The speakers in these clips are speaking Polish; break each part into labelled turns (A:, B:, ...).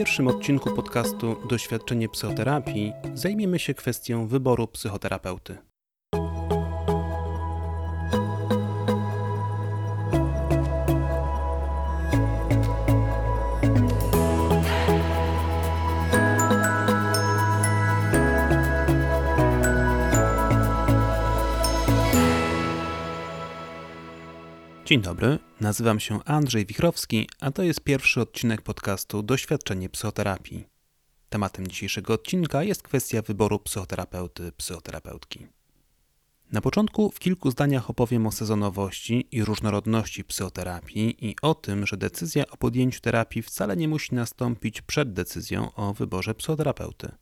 A: pierwszym odcinku podcastu Doświadczenie psychoterapii zajmiemy się kwestią wyboru psychoterapeuty. Dzień dobry, nazywam się Andrzej Wichrowski, a to jest pierwszy odcinek podcastu Doświadczenie psychoterapii. Tematem dzisiejszego odcinka jest kwestia wyboru psychoterapeuty, psychoterapeutki. Na początku w kilku zdaniach opowiem o sezonowości i różnorodności psychoterapii i o tym, że decyzja o podjęciu terapii wcale nie musi nastąpić przed decyzją o wyborze psychoterapeuty.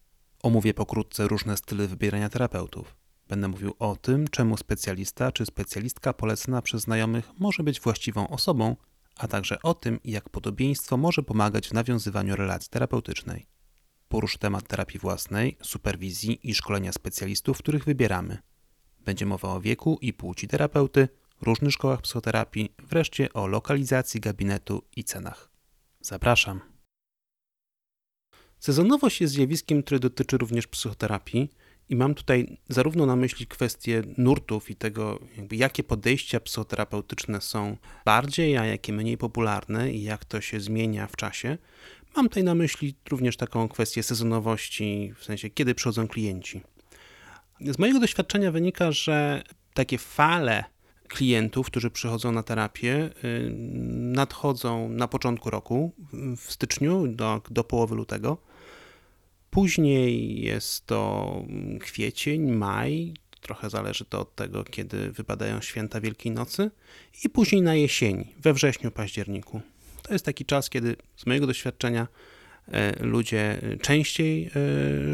A: Omówię pokrótce różne style wybierania terapeutów. Będę mówił o tym, czemu specjalista czy specjalistka polecana przez znajomych może być właściwą osobą, a także o tym, jak podobieństwo może pomagać w nawiązywaniu relacji terapeutycznej. Poruszę temat terapii własnej, superwizji i szkolenia specjalistów, których wybieramy. Będzie mowa o wieku i płci terapeuty, różnych szkołach psychoterapii, wreszcie o lokalizacji gabinetu i cenach. Zapraszam. Sezonowość jest zjawiskiem, które dotyczy również psychoterapii i mam tutaj zarówno na myśli kwestie nurtów i tego, jakie podejścia psychoterapeutyczne są bardziej, a jakie mniej popularne i jak to się zmienia w czasie. Mam tutaj na myśli również taką kwestię sezonowości, w sensie kiedy przychodzą klienci. Z mojego doświadczenia wynika, że takie fale klientów, którzy przychodzą na terapię, y, nadchodzą na początku roku, w styczniu do, do połowy lutego Później jest to kwiecień, maj, trochę zależy to od tego, kiedy wypadają święta Wielkiej Nocy, i później na jesieni, we wrześniu, październiku. To jest taki czas, kiedy z mojego doświadczenia e, ludzie częściej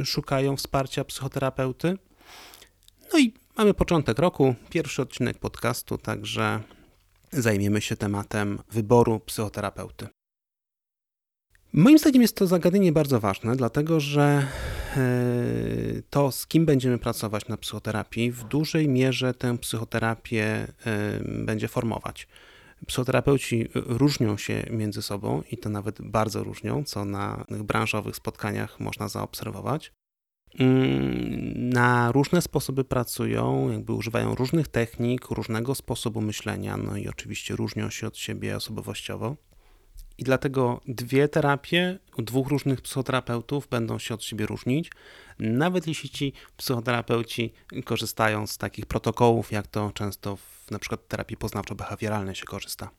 A: e, szukają wsparcia psychoterapeuty. No i mamy początek roku, pierwszy odcinek podcastu, także zajmiemy się tematem wyboru psychoterapeuty. Moim zdaniem jest to zagadnienie bardzo ważne, dlatego że e, to, z kim będziemy pracować na psychoterapii, w dużej mierze tę psychoterapię e, będzie formować. Psychoterapeuci różnią się między sobą i to nawet bardzo różnią, co na branżowych spotkaniach można zaobserwować. Mm, na różne sposoby pracują, jakby używają różnych technik, różnego sposobu myślenia, no i oczywiście różnią się od siebie osobowościowo. I dlatego dwie terapie u dwóch różnych psychoterapeutów będą się od siebie różnić, nawet jeśli ci psychoterapeuci korzystają z takich protokołów, jak to często w na przykład terapii poznawczo-behawioralnej się korzysta.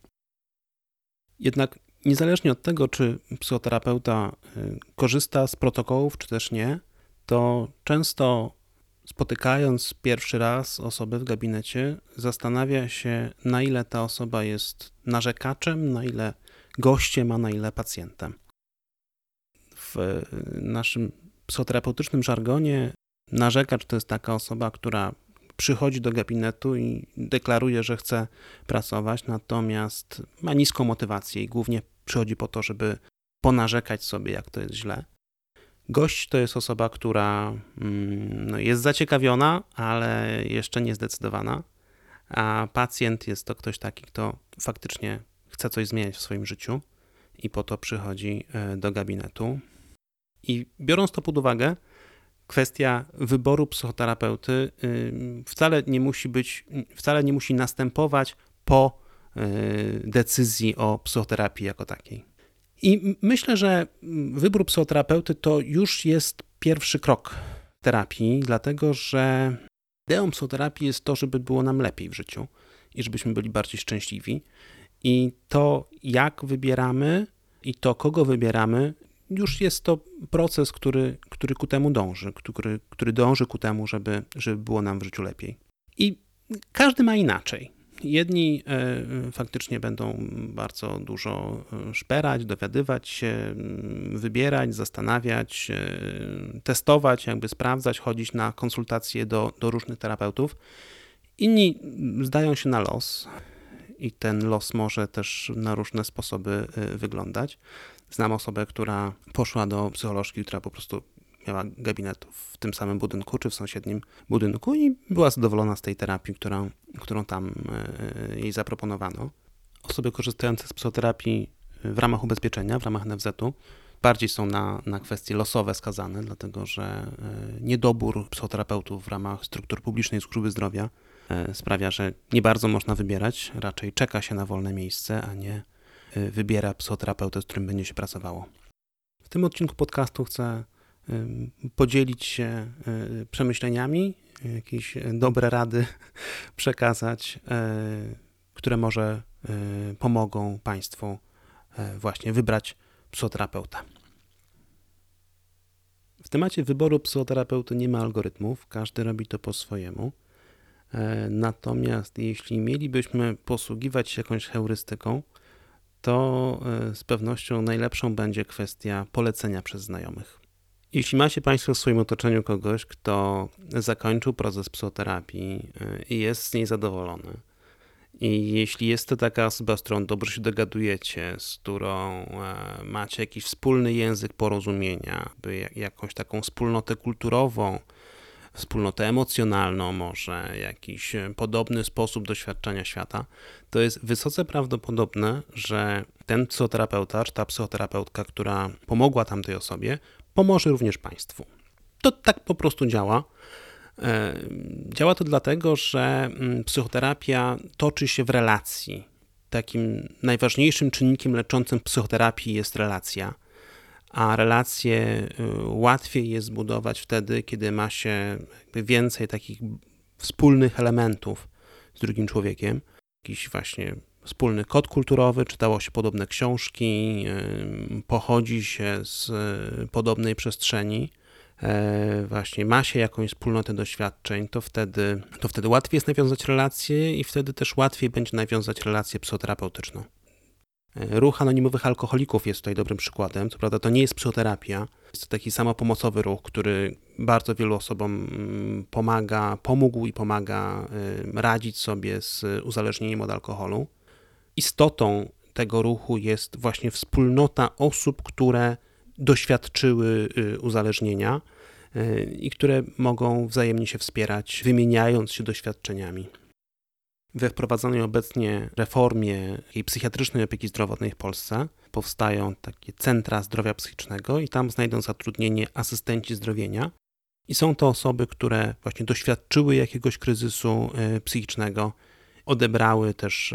A: Jednak niezależnie od tego, czy psychoterapeuta y, korzysta z protokołów, czy też nie, to często spotykając pierwszy raz osobę w gabinecie, zastanawia się, na ile ta osoba jest narzekaczem, na ile gościem, a na ile pacjentem. W naszym psychoterapeutycznym żargonie narzekacz to jest taka osoba, która przychodzi do gabinetu i deklaruje, że chce pracować, natomiast ma niską motywację i głównie przychodzi po to, żeby ponarzekać sobie, jak to jest źle. Gość to jest osoba, która mm, no, jest zaciekawiona, ale jeszcze nie zdecydowana, a pacjent jest to ktoś taki, kto faktycznie chce coś zmieniać w swoim życiu i po to przychodzi e, do gabinetu. I biorąc to pod uwagę, kwestia wyboru psychoterapeuty y, wcale nie musi być, wcale nie musi następować po y, decyzji o psychoterapii jako takiej. I myślę, że wybór psychoterapeuty to już jest pierwszy krok terapii, dlatego że ideą psychoterapii jest to, żeby było nam lepiej w życiu i żebyśmy byli bardziej szczęśliwi. I to, jak wybieramy i to, kogo wybieramy, już jest to proces, który, który ku temu dąży, który, który dąży ku temu, żeby, żeby było nam w życiu lepiej. I każdy ma inaczej. Jedni e, faktycznie będą bardzo dużo e, szperać, dowiadywać się, wybierać, zastanawiać, e, testować, jakby sprawdzać, chodzić na konsultacje do, do różnych terapeutów. Inni zdają się na los i ten los może też na różne sposoby y, wyglądać. Znam osobę, która poszła do psycholożki, która po prostu miała gabinet w tym samym budynku czy w sąsiednim budynku i była zadowolona z tej terapii, którą, którą tam y, jej zaproponowano. Osoby korzystające z psychoterapii w ramach ubezpieczenia, w ramach NFZ-u bardziej są na, na kwestie losowe skazane, dlatego że niedobór psychoterapeutów w ramach struktur publicznej służby zdrowia sprawia, że nie bardzo można wybierać, raczej czeka się na wolne miejsce, a nie e, wybiera psychoterapeutę, z którym będzie się pracowało. W tym odcinku podcastu chcę podzielić się przemyśleniami, jakieś dobre rady przekazać, które może pomogą Państwu właśnie wybrać psychoterapeuta. W temacie wyboru psychoterapeuty nie ma algorytmów, każdy robi to po swojemu. E, natomiast jeśli mielibyśmy posługiwać się jakąś heurystyką, to e, z pewnością najlepszą będzie kwestia polecenia przez znajomych. Jeśli macie Państwo w swoim otoczeniu kogoś, kto zakończył proces psychoterapii e, i jest z niej zadowolony, i jeśli jest to taka osoba, z którą dobrze się dogadujecie, z którą macie jakiś wspólny język porozumienia, by jakąś taką wspólnotę kulturową, wspólnotę emocjonalną, może jakiś e, podobny sposób doświadczenia świata, to jest wysoce prawdopodobne, że ten psychoterapeuta czy ta psychoterapeutka, która pomogła tamtej osobie, pomoże również Państwu. To tak po prostu działa. E, działa to dlatego, że mm, psychoterapia toczy się w relacji. Takim najważniejszym czynnikiem leczącym psychoterapii jest relacja, a relacje y, łatwiej jest zbudować wtedy, kiedy ma się więcej takich wspólnych elementów z drugim człowiekiem. Jakiś właśnie wspólny kod kulturowy, czytało się podobne książki, y, pochodzi się z y, podobnej przestrzeni E, właśnie ma się jakąś wspólnotę doświadczeń, to wtedy, to wtedy łatwiej jest nawiązać relacje i wtedy też łatwiej będzie nawiązać relację psychoterapeutyczną. E, ruch anonimowych alkoholików jest tutaj dobrym przykładem. Co prawda to nie jest psychoterapia, jest to taki samopomocowy ruch, który bardzo wielu osobom mm, pomaga, pomógł i pomaga e, radzić sobie z uzależnieniem od alkoholu. Istotą tego ruchu jest właśnie wspólnota osób, które doświadczyły y, uzależnienia y, i które mogą wzajemnie się wspierać, wymieniając się doświadczeniami. We wprowadzonej obecnie reformie psychiatrycznej opieki zdrowotnej w Polsce powstają takie centra zdrowia psychicznego i tam znajdą zatrudnienie asystenci zdrowienia. I są to osoby, które właśnie doświadczyły jakiegoś kryzysu y, psychicznego, odebrały też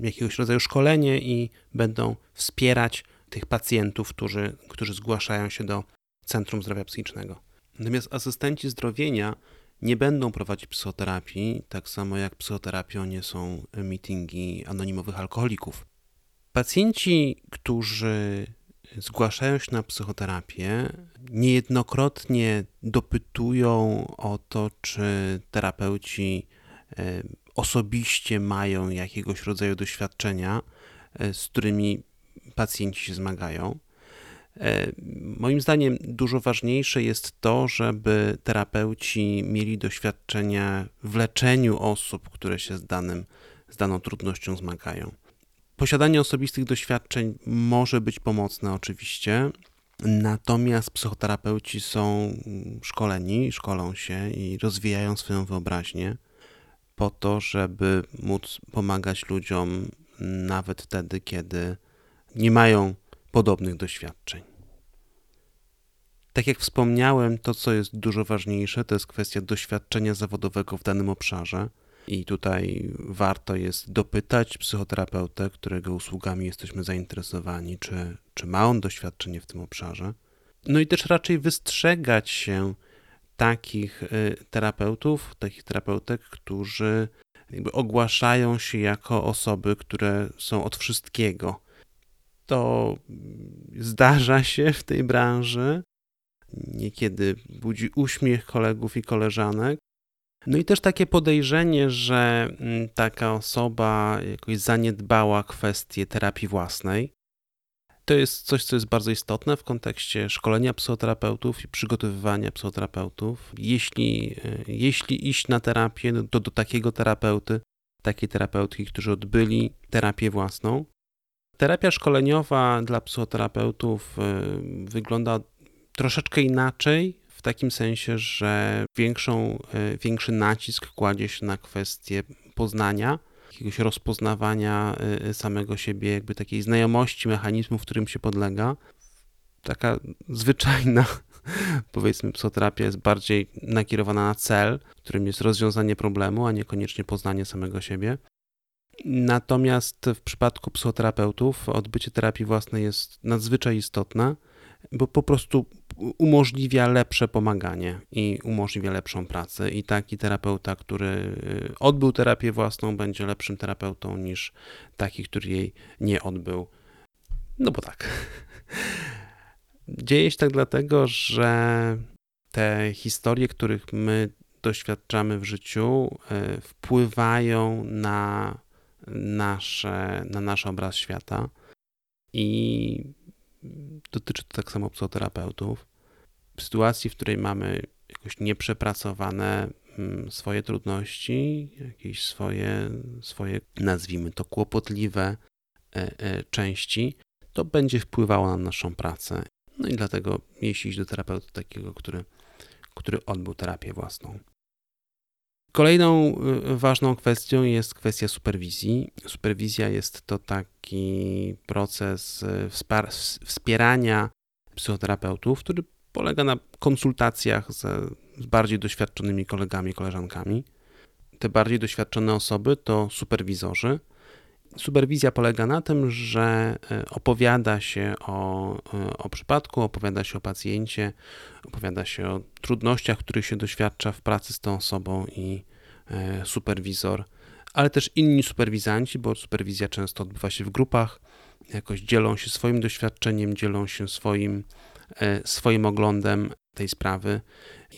A: jakiegoś rodzaju szkolenie i będą wspierać tych pacjentów, którzy, którzy zgłaszają się do Centrum Zdrowia Psychicznego. Natomiast asystenci zdrowienia nie będą prowadzić psychoterapii, tak samo jak psychoterapią nie są meetingi anonimowych alkoholików. Pacjenci, którzy zgłaszają się na psychoterapię, niejednokrotnie dopytują o to, czy terapeuci e, osobiście mają jakiegoś rodzaju doświadczenia, e, z którymi pacjenci się zmagają. E, moim zdaniem dużo ważniejsze jest to, żeby terapeuci mieli doświadczenia w leczeniu osób, które się z, danym, z daną trudnością zmagają. Posiadanie osobistych doświadczeń może być pomocne, oczywiście, natomiast psychoterapeuci są szkoleni, szkolą się i rozwijają swoją wyobraźnię po to, żeby móc pomagać ludziom nawet wtedy, kiedy nie mają podobnych doświadczeń. Tak jak wspomniałem, to co jest dużo ważniejsze, to jest kwestia doświadczenia zawodowego w danym obszarze. I tutaj warto jest dopytać psychoterapeutę, którego usługami jesteśmy zainteresowani, czy, czy ma on doświadczenie w tym obszarze. No i też raczej wystrzegać się takich y, terapeutów, takich terapeutek, którzy ogłaszają się jako osoby, które są od wszystkiego, to zdarza się w tej branży. Niekiedy budzi uśmiech kolegów i koleżanek. No i też takie podejrzenie, że mm, taka osoba jakoś zaniedbała kwestię terapii własnej. To jest coś, co jest bardzo istotne w kontekście szkolenia psychoterapeutów i przygotowywania psychoterapeutów. Jeśli, e, jeśli iść na terapię, no to do takiego terapeuty, takiej terapeutki, którzy odbyli terapię własną, Terapia szkoleniowa dla psychoterapeutów y, wygląda troszeczkę inaczej, w takim sensie, że większą, y, większy nacisk kładzie się na kwestię poznania, jakiegoś rozpoznawania y, samego siebie, jakby takiej znajomości mechanizmów, którym się podlega. taka zwyczajna, powiedzmy, psychoterapia jest bardziej nakierowana na cel, którym jest rozwiązanie problemu, a niekoniecznie poznanie samego siebie. Natomiast w przypadku psychoterapeutów odbycie terapii własnej jest nadzwyczaj istotne, bo po prostu umożliwia lepsze pomaganie i umożliwia lepszą pracę. I taki terapeuta, który y, odbył terapię własną, będzie lepszym terapeutą niż taki, który jej nie odbył. No bo tak. Dzieje się tak dlatego, że te historie, których my doświadczamy w życiu, y, wpływają na, nasze, na nasz obraz świata. I dotyczy to tak samo psychoterapeutów. W sytuacji, w której mamy jakoś nieprzepracowane mm, swoje trudności, jakieś swoje, swoje nazwijmy to kłopotliwe e, e, części, to będzie wpływało na naszą pracę. No i dlatego jeśli iść do terapeuty takiego, który, który odbył terapię własną. Kolejną y, ważną kwestią jest kwestia superwizji. Superwizja jest to taki proces y, wspierania psychoterapeutów, który polega na konsultacjach z, z bardziej doświadczonymi kolegami, koleżankami. Te bardziej doświadczone osoby to superwizorzy. Superwizja polega na tym, że y, opowiada się o, o przypadku, opowiada się o pacjencie, opowiada się o trudnościach, których się doświadcza w pracy z tą osobą i e, superwizor, ale też inni superwizanci, bo superwizja często odbywa się w grupach, jakoś dzielą się swoim doświadczeniem, dzielą się swoim, e, swoim oglądem tej sprawy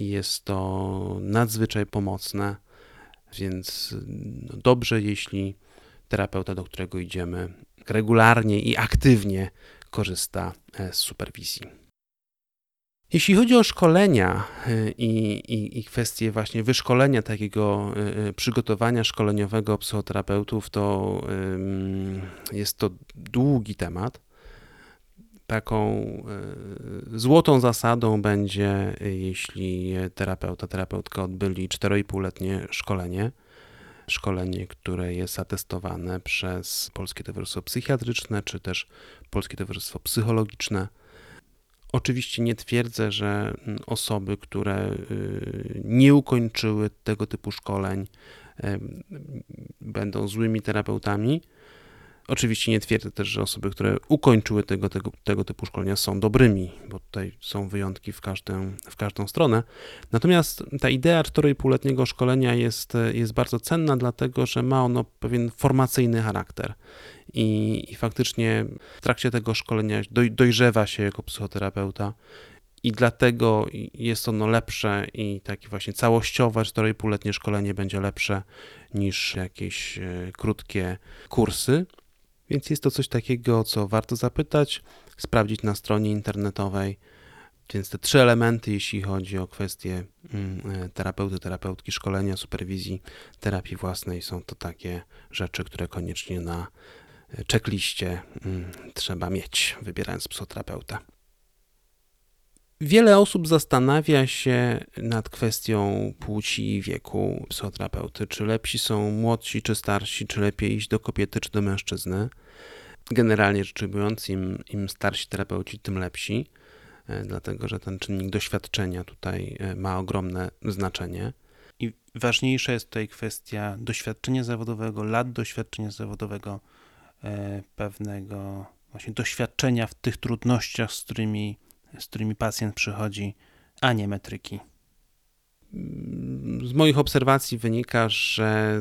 A: i jest to nadzwyczaj pomocne, więc no, dobrze, jeśli terapeuta, do którego idziemy, regularnie i aktywnie korzysta e, z superwizji. Jeśli chodzi o szkolenia y, i, i, i kwestie właśnie wyszkolenia takiego y, przygotowania szkoleniowego psychoterapeutów, to jest to długi temat. Taką złotą zasadą będzie, jeśli terapeuta, terapeutka odbyli 4,5-letnie szkolenie, szkolenie, które jest atestowane przez Polskie Towarzystwo Psychiatryczne, czy też Polskie Towarzystwo Psychologiczne Oczywiście nie twierdzę, że mm, osoby, które y, nie ukończyły tego typu szkoleń, będą złymi terapeutami. Oczywiście nie twierdzę też, że osoby, które ukończyły tego, tego, tego typu szkolenia są dobrymi, bo tutaj są wyjątki w każdą, w każdą stronę. Natomiast ta idea 4,5-letniego szkolenia jest, jest bardzo cenna, dlatego że ma ono pewien formacyjny charakter. I, i faktycznie w trakcie tego szkolenia doj, dojrzewa się jako psychoterapeuta i dlatego jest ono lepsze i takie właśnie całościowe 4,5-letnie szkolenie będzie lepsze niż jakieś e, krótkie kursy. Więc jest to coś takiego, co warto zapytać, sprawdzić na stronie internetowej. Więc te trzy elementy, jeśli chodzi o kwestie mm, e, terapeuty, terapeutki, szkolenia, superwizji, terapii własnej, są to takie rzeczy, które koniecznie na checkliście mm, trzeba mieć, wybierając psychoterapeuta. Wiele osób zastanawia się nad kwestią płci i wieku psychoterapeuty. Czy lepsi są młodsi czy starsi, czy lepiej iść do kobiety czy do mężczyzny. Generalnie rzecz ujmując, im, im starsi terapeuci, tym lepsi, e, dlatego że ten czynnik doświadczenia tutaj e, ma ogromne znaczenie.
B: I ważniejsza jest tutaj kwestia doświadczenia zawodowego, lat doświadczenia zawodowego, e, pewnego właśnie doświadczenia w tych trudnościach, z którymi z którymi pacjent przychodzi, a nie metryki.
A: Z moich obserwacji wynika, że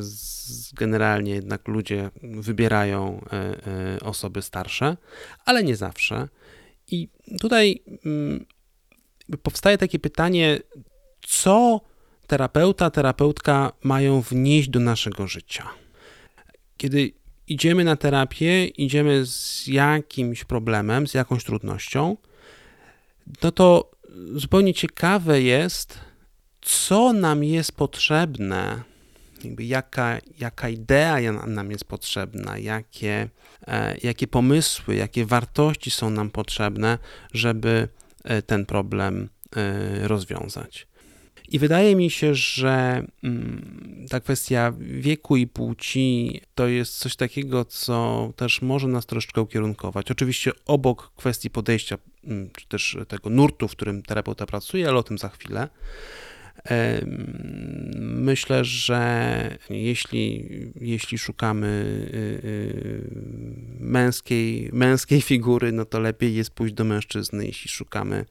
A: generalnie jednak ludzie wybierają e, e, osoby starsze, ale nie zawsze. I tutaj mm, powstaje takie pytanie, co terapeuta, terapeutka mają wnieść do naszego życia. Kiedy idziemy na terapię, idziemy z jakimś problemem, z jakąś trudnością, no to zupełnie ciekawe jest, co nam jest potrzebne, jakby jaka, jaka idea nam jest potrzebna, jakie, e, jakie pomysły, jakie wartości są nam potrzebne, żeby e, ten problem e, rozwiązać. I wydaje mi się, że mm, ta kwestia wieku i płci to jest coś takiego, co też może nas troszeczkę ukierunkować. Oczywiście obok kwestii podejścia, mm, czy też tego nurtu, w którym terapeuta pracuje, ale o tym za chwilę. Myślę, że jeśli, jeśli szukamy y, y, męskiej, męskiej figury, no to lepiej jest pójść do mężczyzny. Jeśli szukamy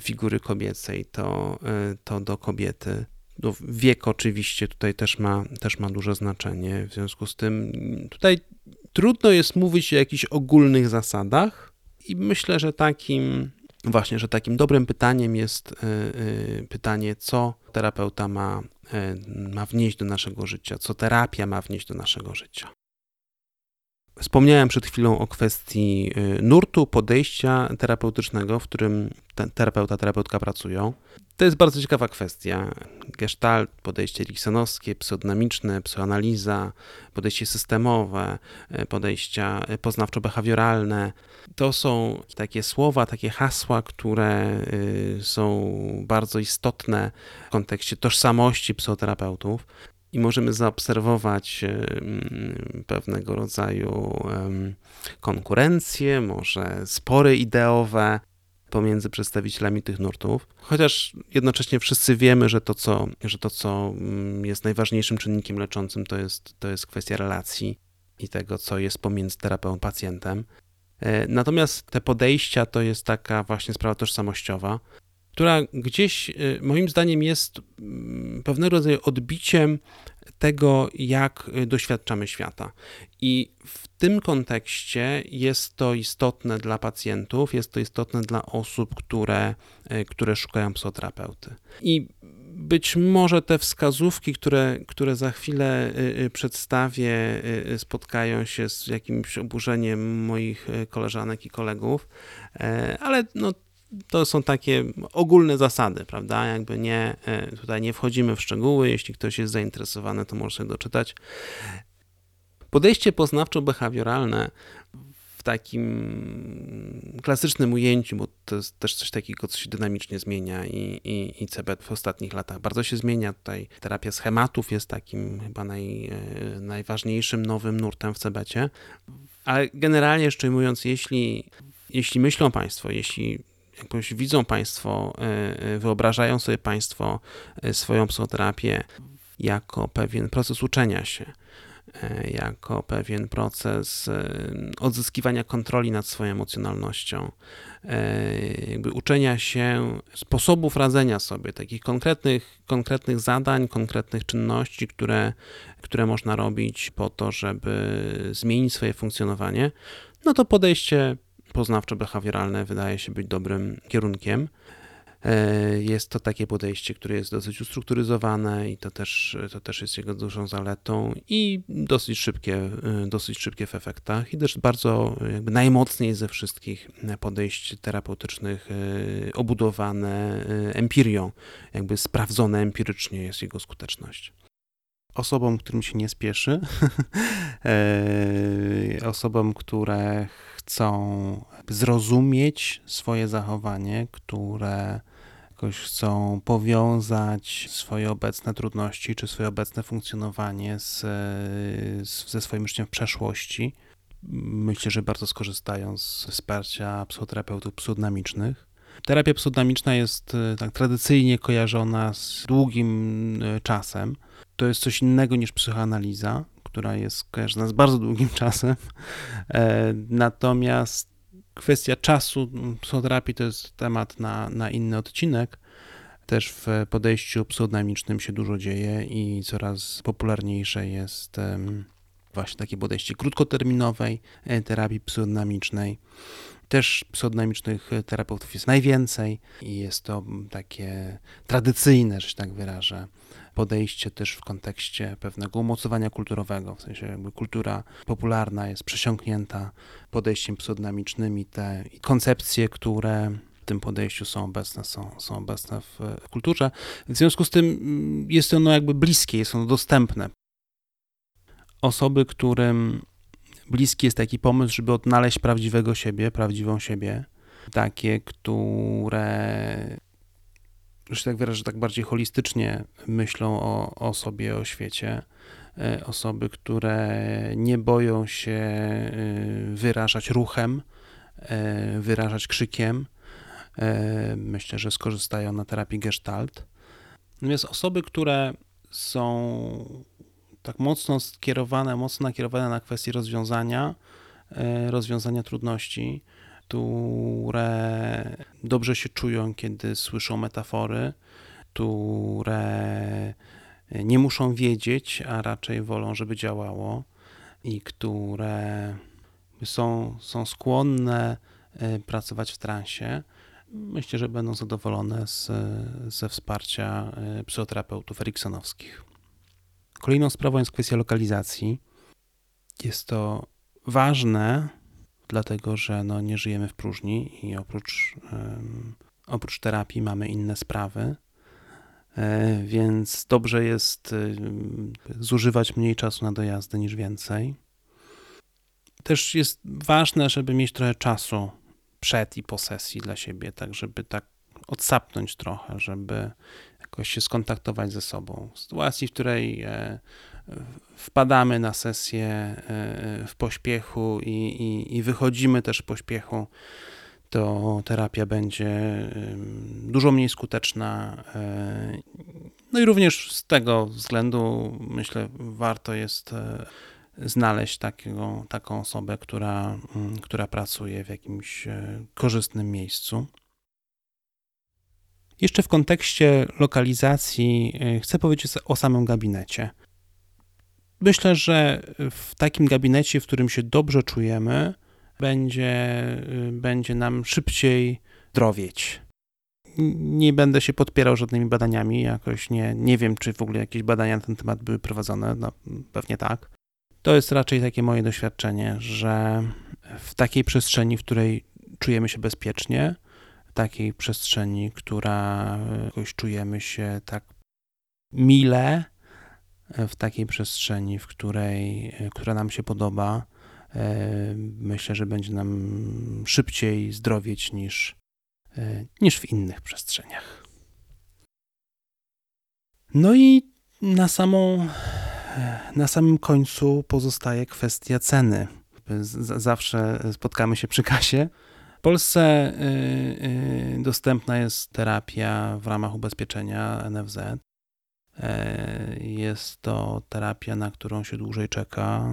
A: figury kobiecej, to, y, to do kobiety. No, wiek oczywiście tutaj też ma, też ma duże znaczenie. W związku z tym tutaj trudno jest mówić o jakichś ogólnych zasadach i myślę, że takim Właśnie, że takim dobrym pytaniem jest e, e, pytanie, co terapeuta ma, e, ma wnieść do naszego życia, co terapia ma wnieść do naszego życia. Wspomniałem przed chwilą o kwestii nurtu, podejścia terapeutycznego, w którym terapeuta, terapeutka pracują. To jest bardzo ciekawa kwestia. Gestalt, podejście eriksonowskie, psychodynamiczne, psychoanaliza, podejście systemowe, e, podejścia e, poznawczo-behawioralne. To są takie słowa, takie hasła, które są bardzo istotne w kontekście tożsamości psychoterapeutów i możemy zaobserwować pewnego rodzaju konkurencje, może spory ideowe, pomiędzy przedstawicielami tych nurtów, chociaż jednocześnie wszyscy wiemy, że to, co, że to, co mm, jest najważniejszym czynnikiem leczącym, to jest, to jest kwestia relacji i tego, co jest pomiędzy terapeutą a pacjentem. E, natomiast te podejścia to jest taka właśnie sprawa tożsamościowa, która gdzieś e, moim zdaniem jest mm, pewnego rodzaju odbiciem tego, jak y, doświadczamy świata. I w tym kontekście jest to istotne dla pacjentów, jest to istotne dla osób, które, y, które szukają psychoterapeuty. I być może te wskazówki, które, które za chwilę y, przedstawię, spotkają się z jakimś oburzeniem moich koleżanek i kolegów, ale no, to są takie ogólne zasady, prawda? Jakby nie, e, tutaj nie wchodzimy w szczegóły. Jeśli ktoś jest zainteresowany, to może sobie doczytać. Podejście poznawczo-behawioralne w takim klasycznym ujęciu, bo to jest też coś takiego, co się dynamicznie zmienia i, i, i CBT w ostatnich latach bardzo się zmienia. Tutaj terapia schematów jest takim chyba naj, e, najważniejszym nowym nurtem w CBT. Ale generalnie rzecz ujmując, jeśli, jeśli myślą Państwo, jeśli jakoś widzą Państwo, e, e, wyobrażają sobie Państwo e, swoją psychoterapię jako pewien proces uczenia się, jako pewien proces odzyskiwania kontroli nad swoją emocjonalnością, jakby uczenia się sposobów radzenia sobie, takich konkretnych, konkretnych zadań, konkretnych czynności, które, które można robić po to, żeby zmienić swoje funkcjonowanie, no to podejście poznawczo-behawioralne wydaje się być dobrym kierunkiem. E, jest to takie podejście, które jest dosyć ustrukturyzowane i to też, to też jest jego dużą zaletą i dosyć szybkie, e, dosyć szybkie w efektach i też bardzo jakby najmocniej ze wszystkich podejść terapeutycznych e, obudowane empirią, jakby sprawdzone empirycznie jest jego skuteczność
B: osobom, którym się nie spieszy, osobom, które chcą zrozumieć swoje zachowanie, które jakoś chcą powiązać swoje obecne trudności czy swoje obecne funkcjonowanie z, z, ze swoim życiem w przeszłości. Myślę, że bardzo skorzystają z wsparcia psychoterapeutów psychodynamicznych. Terapia psychodynamiczna jest e, tak tradycyjnie kojarzona z długim e, czasem. To jest coś innego niż psychoanaliza która jest kojarzona z bardzo długim czasem. E, natomiast kwestia czasu psychoterapii to jest temat na, na inny odcinek. Też w podejściu psychodynamicznym się dużo dzieje i coraz popularniejsze jest właśnie takie podejście krótkoterminowej e, terapii psychodynamicznej. Też psychodynamicznych terapeutów jest najwięcej i jest to takie tradycyjne, że się tak wyrażę, podejście też w kontekście pewnego umocowania kulturowego, w sensie jakby kultura popularna jest przesiąknięta podejściem psychodynamicznym i te koncepcje, które w tym podejściu są obecne, są, są obecne w, w kulturze. W związku z tym mm, jest ono jakby bliskie, jest ono dostępne. Osoby, którym bliski jest taki pomysł, żeby odnaleźć prawdziwego siebie, prawdziwą siebie, takie, które że tak wyrażę, tak bardziej holistycznie myślą o, o sobie, o świecie. E, osoby, które nie boją się e, wyrażać ruchem, e, wyrażać krzykiem. Myślę, że skorzystają na terapii Gestalt. Natomiast osoby, które są tak mocno skierowane, mocno nakierowane na kwestie rozwiązania, rozwiązania trudności, które dobrze się czują, kiedy słyszą metafory, które nie muszą wiedzieć, a raczej wolą, żeby działało i które są, są skłonne e, pracować w transie, myślę, że będą zadowolone z, ze wsparcia e, psychoterapeutów eriksonowskich. Kolejną sprawą jest kwestia lokalizacji. Jest to ważne, dlatego że no, nie żyjemy w próżni i oprócz, um, oprócz terapii mamy inne sprawy. E, więc dobrze jest zużywać mniej czasu na dojazdy niż więcej. Też jest ważne, żeby mieć trochę czasu przed i po sesji dla siebie, tak żeby tak odsapnąć trochę, żeby jakoś się skontaktować ze sobą. W sytuacji, w której e, wpadamy na sesję w pośpiechu i, i, i wychodzimy też w pośpiechu, to terapia będzie dużo mniej skuteczna. E, no i również z tego względu myślę, warto jest e, znaleźć takiego, taką osobę, która, mm, która pracuje w jakimś e, korzystnym miejscu. Jeszcze w kontekście lokalizacji chcę powiedzieć o samym gabinecie. Myślę, że w takim gabinecie, w którym się dobrze czujemy, będzie, y, będzie nam szybciej zdrowieć. Nie będę się podpierał żadnymi badaniami, jakoś nie, nie wiem, czy w ogóle jakieś badania na ten temat były prowadzone, no pewnie tak. To jest raczej takie moje doświadczenie, że w takiej przestrzeni, w której czujemy się bezpiecznie, takiej przestrzeni, która jakoś czujemy się tak mile, w takiej przestrzeni, w której, która nam się podoba, E, myślę, że będzie nam szybciej zdrowieć niż, e, niż w innych przestrzeniach. No i na samą, na samym końcu pozostaje kwestia ceny. zawsze spotkamy się przy kasie. W Polsce e, dostępna jest terapia w ramach ubezpieczenia NFZ. Jest to terapia, na którą się dłużej czeka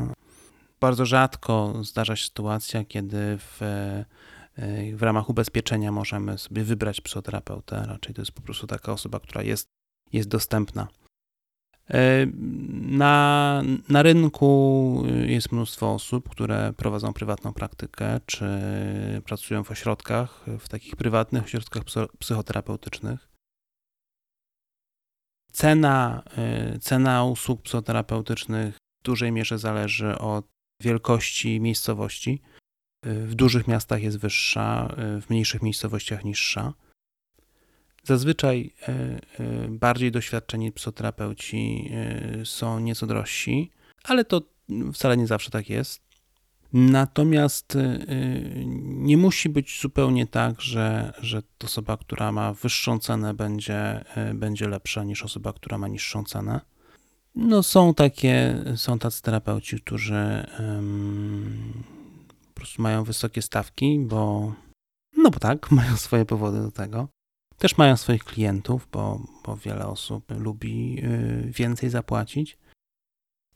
B: bardzo rzadko zdarza się sytuacja, kiedy w, e, w ramach ubezpieczenia możemy sobie wybrać psychoterapeutę. Raczej to jest po prostu taka osoba, która jest, jest dostępna. E, na, na rynku jest mnóstwo osób, które prowadzą prywatną praktykę, czy pracują w ośrodkach, w takich prywatnych ośrodkach psychoterapeutycznych. Cena, e, cena usług psychoterapeutycznych w dużej mierze zależy od wielkości miejscowości. W dużych miastach jest wyższa, w mniejszych miejscowościach niższa. Zazwyczaj e, e, bardziej doświadczeni psychoterapeuci e, są nieco drożsi, ale to wcale nie zawsze tak jest. Natomiast nie musi być zupełnie tak, że, że osoba, która ma wyższą cenę, będzie, będzie lepsza niż osoba, która ma niższą cenę. No są takie, są tacy terapeuci, którzy um, po prostu mają wysokie stawki, bo no bo tak, mają swoje powody do tego. Też mają swoich klientów, bo, bo wiele osób lubi y, więcej zapłacić.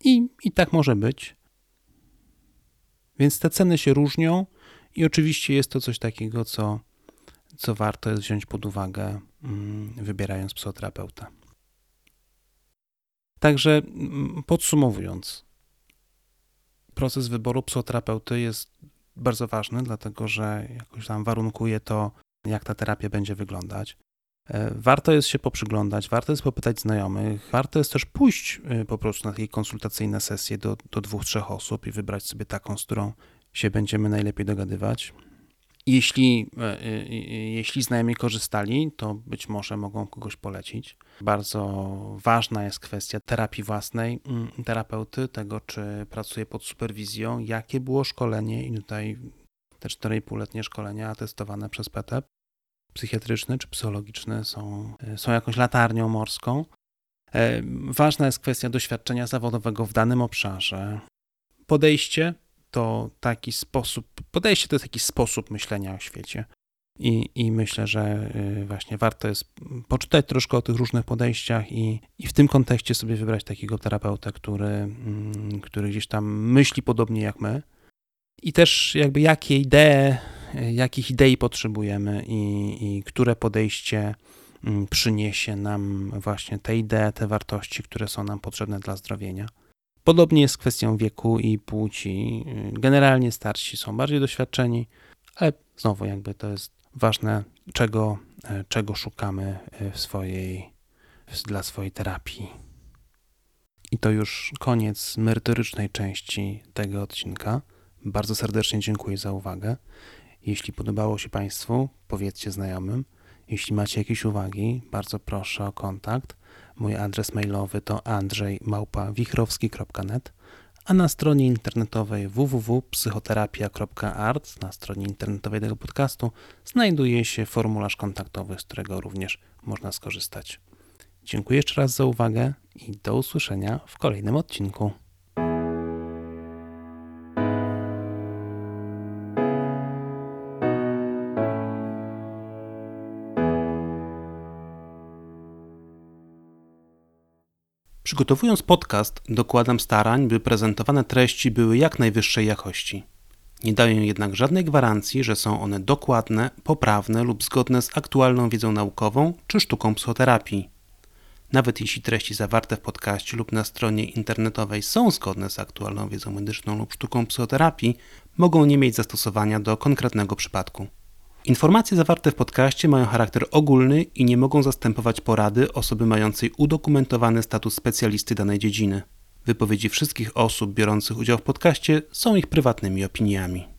B: I, I tak może być. Więc te ceny się różnią i oczywiście jest to coś takiego, co, co warto jest wziąć pod uwagę, mm, wybierając psychoterapeuta. Także mm, podsumowując, proces wyboru psychoterapeuty jest bardzo ważny, dlatego że jakoś tam warunkuje to, jak ta terapia będzie wyglądać. E, warto jest się poprzyglądać, warto jest popytać znajomych, warto jest też pójść e, po prostu na takie konsultacyjne sesje do, do dwóch, trzech osób i wybrać sobie taką, z którą się będziemy najlepiej dogadywać. Jeśli, e, jeśli znajomi korzystali, to być może mogą kogoś polecić. Bardzo ważna jest kwestia terapii własnej mm, terapeuty, tego czy pracuje pod superwizją, jakie było szkolenie i tutaj te 4,5-letnie szkolenia atestowane przez PTEP. psychiatryczny czy psychologiczny są, są jakąś latarnią morską. E, ważna jest kwestia doświadczenia zawodowego w danym obszarze. Podejście to taki sposób, podejście to jest taki sposób myślenia o świecie. I, I myślę, że właśnie warto jest poczytać troszkę o tych różnych podejściach i, i w tym kontekście sobie wybrać takiego terapeuta, który, mm, który gdzieś tam myśli podobnie jak my. I też jakby jakie idee, jakich idei potrzebujemy i, i które podejście mm, przyniesie nam właśnie te idee, te wartości, które są nam potrzebne dla zdrowienia. Podobnie jest z kwestią wieku i płci. Generalnie starsi są bardziej doświadczeni, ale znowu jakby to jest ważne, czego, e, czego szukamy e, w swojej, dla swojej terapii. I to już koniec merytorycznej części tego odcinka. Bardzo serdecznie dziękuję za uwagę. Jeśli podobało się Państwu, powiedzcie znajomym. Jeśli macie jakieś uwagi, bardzo proszę o kontakt. Mój adres mailowy to andrzejmałpawichrowski.net a na stronie internetowej www.psychoterapia.art, na stronie internetowej tego podcastu, znajduje się formularz kontaktowy, z którego również można skorzystać. Dziękuję jeszcze raz za uwagę i do usłyszenia w kolejnym odcinku.
A: Przygotowując podcast, dokładam starań, by prezentowane treści były jak najwyższej jakości. Nie daję jednak żadnej gwarancji, że są one dokładne, poprawne lub zgodne z aktualną wiedzą naukową czy sztuką psychoterapii. Nawet jeśli treści zawarte w podcaście lub na stronie internetowej są zgodne z aktualną wiedzą medyczną lub sztuką psychoterapii, mogą nie mieć zastosowania do konkretnego przypadku. Informacje zawarte w podcaście mają charakter ogólny i nie mogą zastępować porady osoby mającej udokumentowany status specjalisty danej dziedziny. Wypowiedzi wszystkich osób biorących udział w podcaście są ich prywatnymi opiniami.